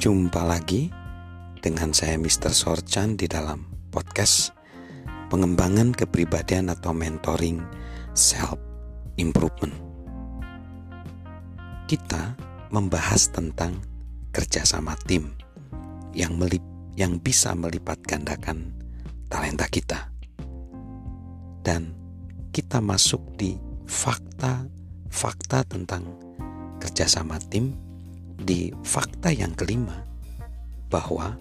Jumpa lagi dengan saya Mr. Sorchan di dalam podcast pengembangan kepribadian atau mentoring self improvement. Kita membahas tentang kerjasama tim yang melip, yang bisa melipat gandakan talenta kita. Dan kita masuk di fakta-fakta tentang kerjasama tim di fakta yang kelima bahwa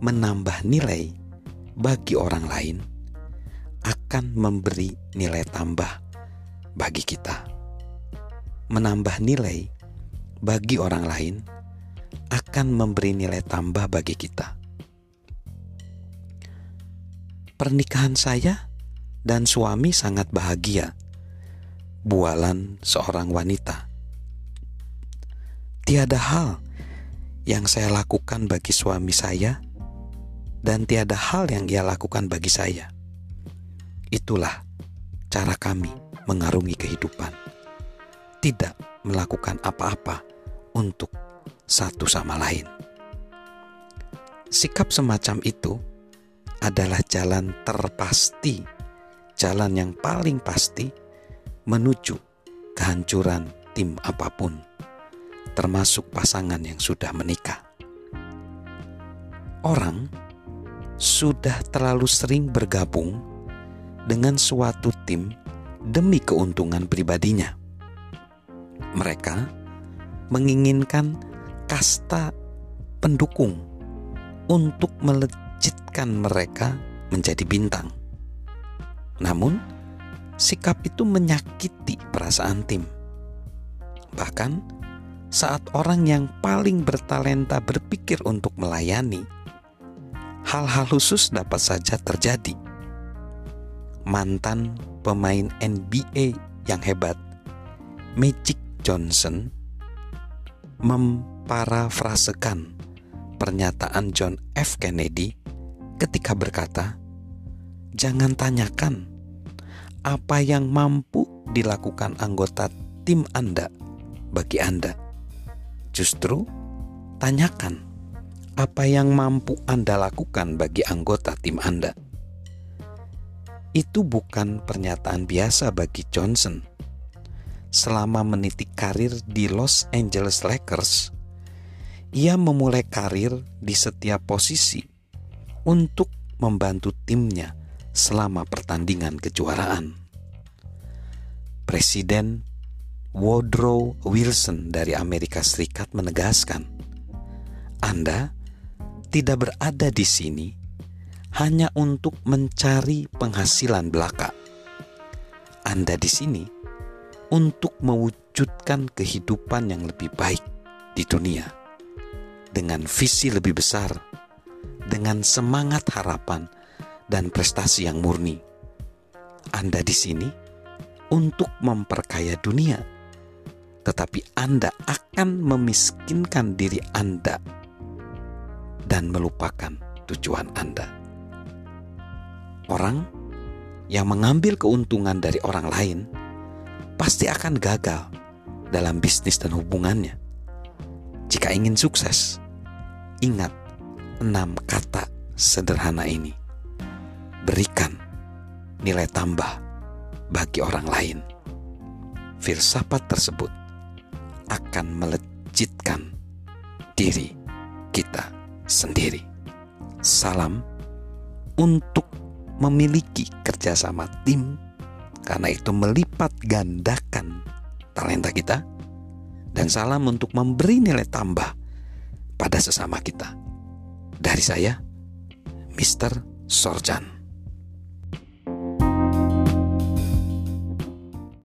menambah nilai bagi orang lain akan memberi nilai tambah bagi kita. Menambah nilai bagi orang lain akan memberi nilai tambah bagi kita. Pernikahan saya dan suami sangat bahagia. Bualan seorang wanita. Tiada hal yang saya lakukan bagi suami saya, dan tiada hal yang ia lakukan bagi saya. Itulah cara kami mengarungi kehidupan, tidak melakukan apa-apa untuk satu sama lain. Sikap semacam itu adalah jalan terpasti, jalan yang paling pasti menuju kehancuran tim apa pun, termasuk pasangan yang sudah menikah. Orang sudah terlalu sering bergabung dengan suatu tim demi keuntungan pribadinya. Mereka menginginkan kasta pendukung untuk melejitkan mereka menjadi bintang. Namun, sikap itu menyakiti perasaan tim. Bahkan, saat orang yang paling bertalenta berpikir untuk melayani, hal-hal khusus dapat saja terjadi. Mantan pemain NBA yang hebat, Magic Johnson, memparafrasekan pernyataan John F. Kennedy ketika berkata, "Jangan tanyakan apa yang mampu dilakukan anggota tim Anda bagi Anda. Justru tanyakan apa yang mampu Anda lakukan bagi anggota tim Anda." Itu bukan pernyataan biasa bagi Johnson selama meniti karir di Los Angeles Lakers, ia memulai karir di setiap posisi untuk membantu timnya selama pertandingan kejuaraan. Presiden Woodrow Wilson dari Amerika Serikat menegaskan, Anda tidak berada di sini hanya untuk mencari penghasilan belaka. Anda di sini untuk mewujudkan kehidupan yang lebih baik di dunia dengan visi lebih besar, dengan semangat harapan dan prestasi yang murni. Anda di sini untuk memperkaya dunia, tetapi Anda akan memiskinkan diri Anda dan melupakan tujuan Anda. Orang yang mengambil keuntungan dari orang lain pasti akan gagal dalam bisnis dan hubungannya. Jika ingin sukses, ingat enam kata sederhana ini. Berikan nilai tambah bagi orang lain. Filsafat tersebut akan melejitkan diri kita sendiri. Salam untuk memiliki kerjasama tim karena itu melipat gandakan talenta kita dan salam untuk memberi nilai tambah pada sesama kita. Dari saya, Mr. Sorjan.